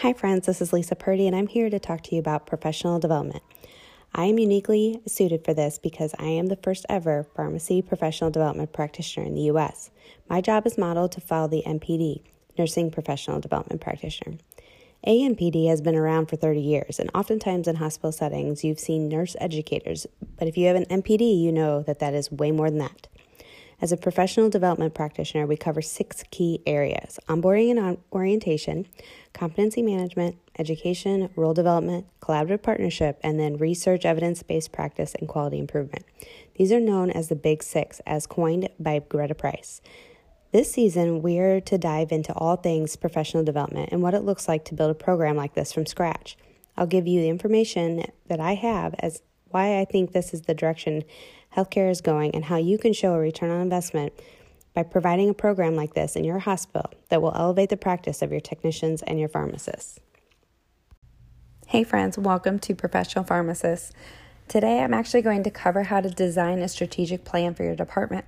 Hi, friends, this is Lisa Purdy, and I'm here to talk to you about professional development. I am uniquely suited for this because I am the first ever pharmacy professional development practitioner in the U.S. My job is modeled to follow the NPD, Nursing Professional Development Practitioner. ANPD has been around for 30 years, and oftentimes in hospital settings, you've seen nurse educators. But if you have an NPD, you know that that is way more than that. As a professional development practitioner, we cover six key areas onboarding and orientation, competency management, education, role development, collaborative partnership, and then research, evidence based practice, and quality improvement. These are known as the Big Six, as coined by Greta Price. This season, we are to dive into all things professional development and what it looks like to build a program like this from scratch. I'll give you the information that I have as why I think this is the direction healthcare is going and how you can show a return on investment by providing a program like this in your hospital that will elevate the practice of your technicians and your pharmacists. Hey, friends, welcome to Professional Pharmacists. Today, I'm actually going to cover how to design a strategic plan for your department.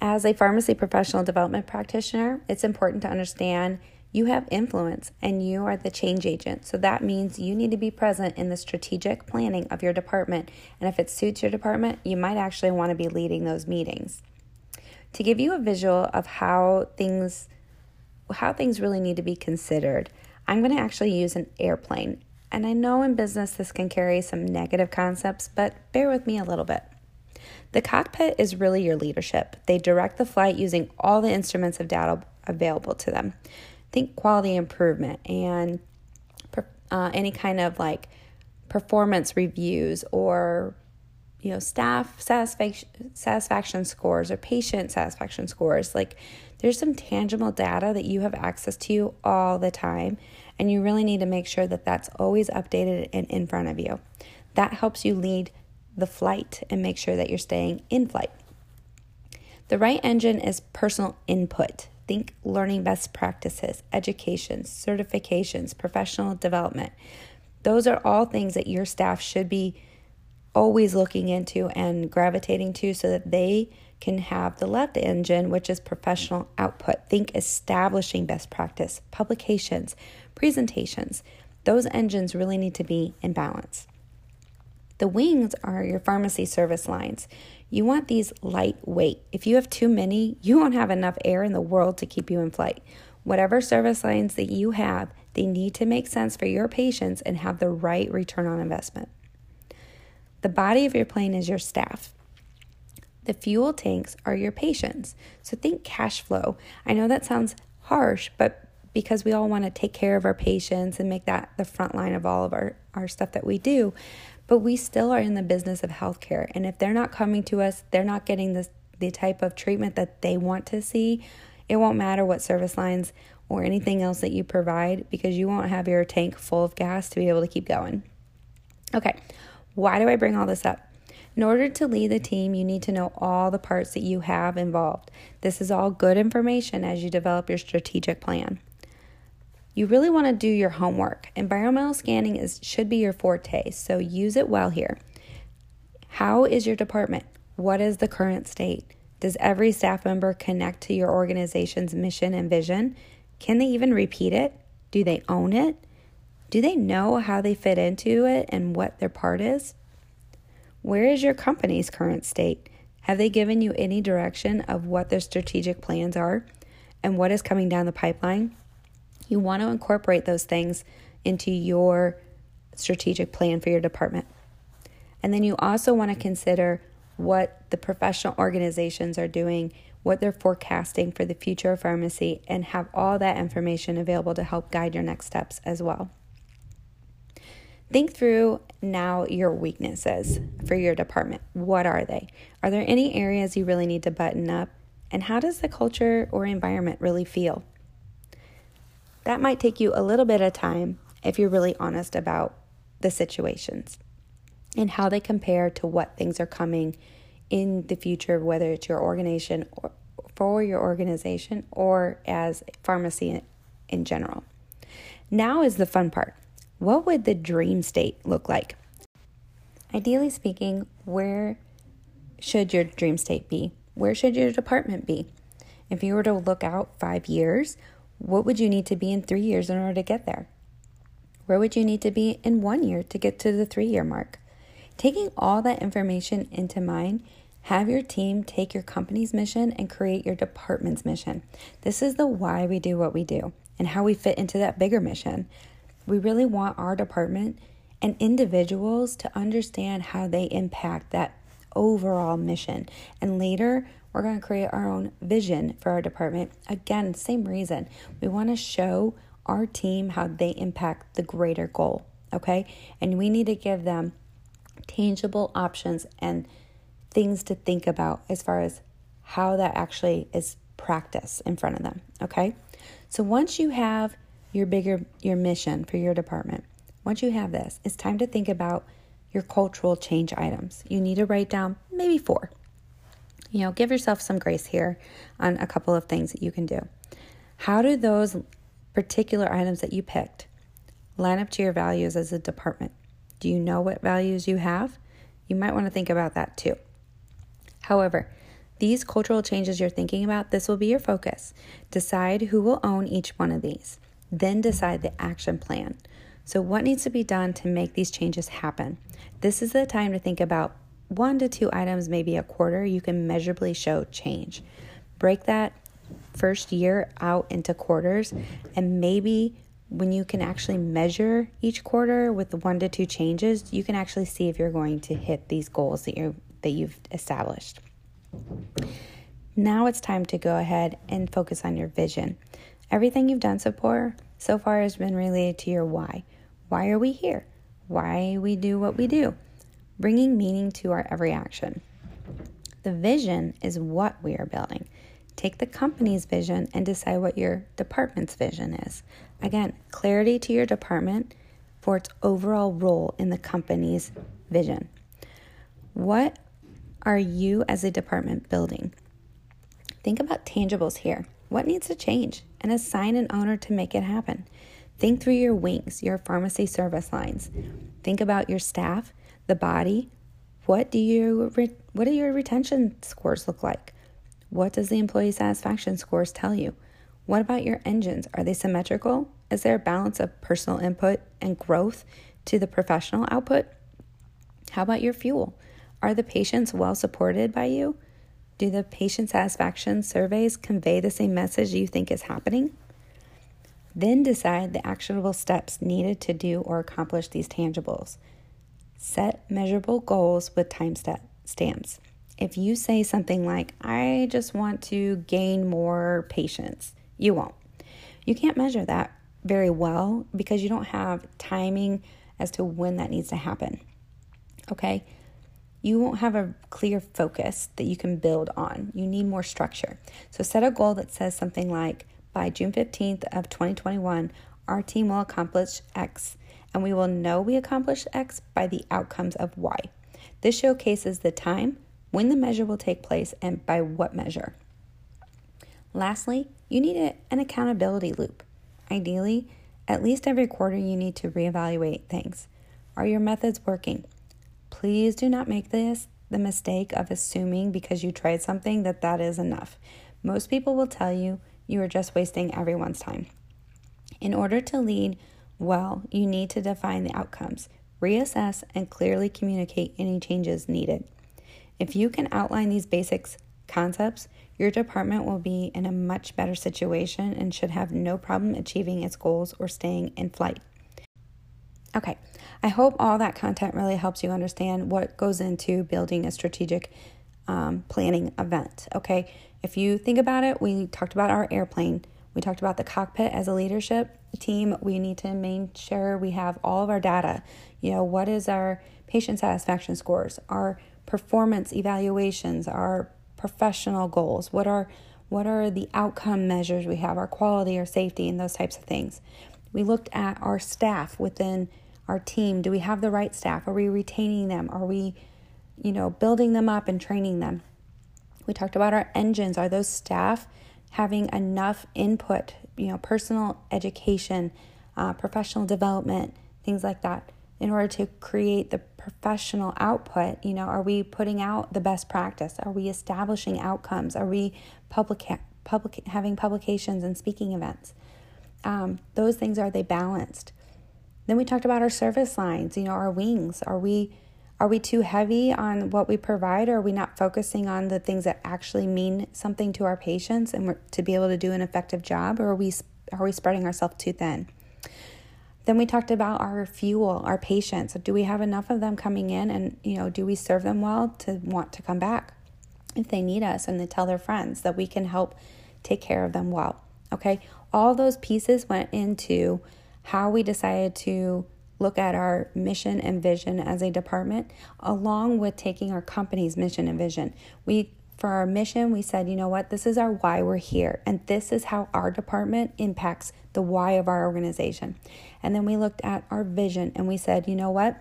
As a pharmacy professional development practitioner, it's important to understand you have influence and you are the change agent. So that means you need to be present in the strategic planning of your department. And if it suits your department, you might actually want to be leading those meetings. To give you a visual of how things how things really need to be considered, I'm going to actually use an airplane. And I know in business this can carry some negative concepts, but bear with me a little bit. The cockpit is really your leadership. They direct the flight using all the instruments of data available to them. Think quality improvement and uh, any kind of like performance reviews or you know staff satisfaction satisfaction scores or patient satisfaction scores like there's some tangible data that you have access to all the time and you really need to make sure that that's always updated and in front of you that helps you lead the flight and make sure that you're staying in flight. The right engine is personal input. Think learning best practices, education, certifications, professional development. Those are all things that your staff should be always looking into and gravitating to so that they can have the left engine, which is professional output. Think establishing best practice, publications, presentations. Those engines really need to be in balance. The wings are your pharmacy service lines. You want these lightweight. If you have too many, you won't have enough air in the world to keep you in flight. Whatever service lines that you have, they need to make sense for your patients and have the right return on investment. The body of your plane is your staff. The fuel tanks are your patients. So think cash flow. I know that sounds harsh, but because we all want to take care of our patients and make that the front line of all of our, our stuff that we do, but we still are in the business of healthcare. And if they're not coming to us, they're not getting this, the type of treatment that they want to see, it won't matter what service lines or anything else that you provide because you won't have your tank full of gas to be able to keep going. Okay, why do I bring all this up? In order to lead the team, you need to know all the parts that you have involved. This is all good information as you develop your strategic plan. You really want to do your homework. Environmental scanning is should be your forte, so use it well here. How is your department? What is the current state? Does every staff member connect to your organization's mission and vision? Can they even repeat it? Do they own it? Do they know how they fit into it and what their part is? Where is your company's current state? Have they given you any direction of what their strategic plans are and what is coming down the pipeline? You want to incorporate those things into your strategic plan for your department. And then you also want to consider what the professional organizations are doing, what they're forecasting for the future of pharmacy, and have all that information available to help guide your next steps as well. Think through now your weaknesses for your department. What are they? Are there any areas you really need to button up? And how does the culture or environment really feel? That might take you a little bit of time if you're really honest about the situations and how they compare to what things are coming in the future, whether it's your organization or for your organization or as pharmacy in general. Now is the fun part. What would the dream state look like? Ideally speaking, where should your dream state be? Where should your department be? If you were to look out five years, what would you need to be in three years in order to get there? Where would you need to be in one year to get to the three year mark? Taking all that information into mind, have your team take your company's mission and create your department's mission. This is the why we do what we do and how we fit into that bigger mission. We really want our department and individuals to understand how they impact that overall mission. And later, we're going to create our own vision for our department. Again, same reason. We want to show our team how they impact the greater goal, okay? And we need to give them tangible options and things to think about as far as how that actually is practice in front of them, okay? So once you have your bigger your mission for your department, once you have this, it's time to think about your cultural change items. You need to write down maybe 4 you know, give yourself some grace here on a couple of things that you can do. How do those particular items that you picked line up to your values as a department? Do you know what values you have? You might want to think about that too. However, these cultural changes you're thinking about, this will be your focus. Decide who will own each one of these. Then decide the action plan. So, what needs to be done to make these changes happen? This is the time to think about one to two items, maybe a quarter, you can measurably show change. Break that first year out into quarters, and maybe when you can actually measure each quarter with one to two changes, you can actually see if you're going to hit these goals that you that you've established. Now it's time to go ahead and focus on your vision. Everything you've done so far so far has been related to your why. Why are we here? Why we do what we do? Bringing meaning to our every action. The vision is what we are building. Take the company's vision and decide what your department's vision is. Again, clarity to your department for its overall role in the company's vision. What are you as a department building? Think about tangibles here. What needs to change? And assign an owner to make it happen. Think through your wings, your pharmacy service lines. Think about your staff the body, what do you what do your retention scores look like? What does the employee satisfaction scores tell you? What about your engines? Are they symmetrical? Is there a balance of personal input and growth to the professional output? How about your fuel? Are the patients well supported by you? Do the patient satisfaction surveys convey the same message you think is happening? Then decide the actionable steps needed to do or accomplish these tangibles. Set measurable goals with time stamps. If you say something like, I just want to gain more patients, you won't. You can't measure that very well because you don't have timing as to when that needs to happen. Okay? You won't have a clear focus that you can build on. You need more structure. So set a goal that says something like by June 15th of 2021, our team will accomplish X and we will know we accomplished X by the outcomes of Y. This showcases the time, when the measure will take place, and by what measure. Lastly, you need a, an accountability loop. Ideally, at least every quarter, you need to reevaluate things. Are your methods working? Please do not make this the mistake of assuming because you tried something that that is enough. Most people will tell you you are just wasting everyone's time. In order to lead well, you need to define the outcomes, reassess, and clearly communicate any changes needed. If you can outline these basics concepts, your department will be in a much better situation and should have no problem achieving its goals or staying in flight. Okay, I hope all that content really helps you understand what goes into building a strategic um, planning event. Okay, if you think about it, we talked about our airplane we talked about the cockpit as a leadership team. We need to make sure we have all of our data. You know, what is our patient satisfaction scores, our performance evaluations, our professional goals, what are what are the outcome measures we have, our quality, our safety, and those types of things. We looked at our staff within our team. Do we have the right staff? Are we retaining them? Are we, you know, building them up and training them? We talked about our engines. Are those staff having enough input, you know, personal education, uh, professional development, things like that, in order to create the professional output. You know, are we putting out the best practice? Are we establishing outcomes? Are we public, public having publications and speaking events? Um, those things are they balanced? Then we talked about our service lines, you know, our wings. Are we are we too heavy on what we provide or are we not focusing on the things that actually mean something to our patients and to be able to do an effective job or are we are we spreading ourselves too thin? Then we talked about our fuel, our patients. Do we have enough of them coming in and, you know, do we serve them well to want to come back if they need us and they tell their friends that we can help take care of them well? Okay? All those pieces went into how we decided to look at our mission and vision as a department along with taking our company's mission and vision. We for our mission, we said, you know what, this is our why we're here, and this is how our department impacts the why of our organization. And then we looked at our vision and we said, you know what,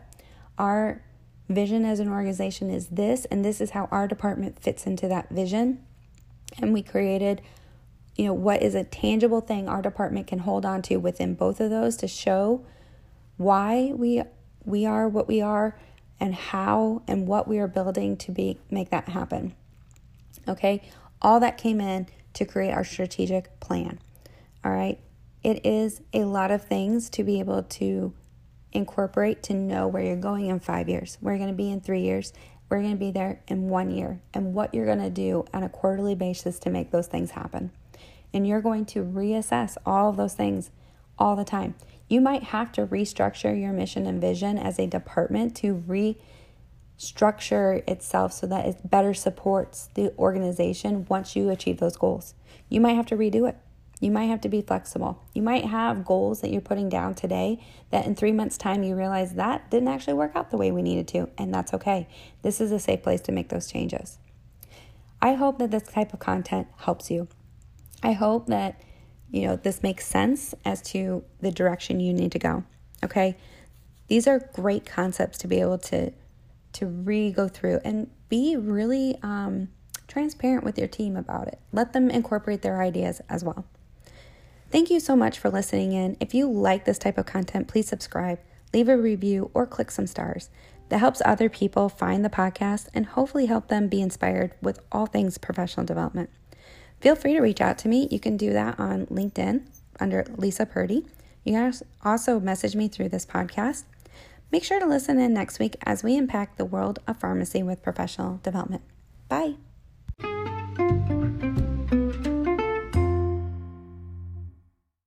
our vision as an organization is this, and this is how our department fits into that vision. And we created, you know, what is a tangible thing our department can hold on to within both of those to show why we we are what we are and how and what we are building to be make that happen. Okay, all that came in to create our strategic plan. All right, it is a lot of things to be able to incorporate to know where you're going in five years, where you're going to be in three years, where you're going to be there in one year, and what you're going to do on a quarterly basis to make those things happen. And you're going to reassess all of those things all the time. You might have to restructure your mission and vision as a department to restructure itself so that it better supports the organization once you achieve those goals. You might have to redo it. You might have to be flexible. You might have goals that you're putting down today that in three months' time you realize that didn't actually work out the way we needed to, and that's okay. This is a safe place to make those changes. I hope that this type of content helps you. I hope that you know this makes sense as to the direction you need to go. Okay? These are great concepts to be able to to re go through and be really um, transparent with your team about it. Let them incorporate their ideas as well. Thank you so much for listening in. If you like this type of content, please subscribe, leave a review, or click some stars. That helps other people find the podcast and hopefully help them be inspired with all things professional development. Feel free to reach out to me. You can do that on LinkedIn under Lisa Purdy. You can also message me through this podcast. Make sure to listen in next week as we impact the world of pharmacy with professional development. Bye.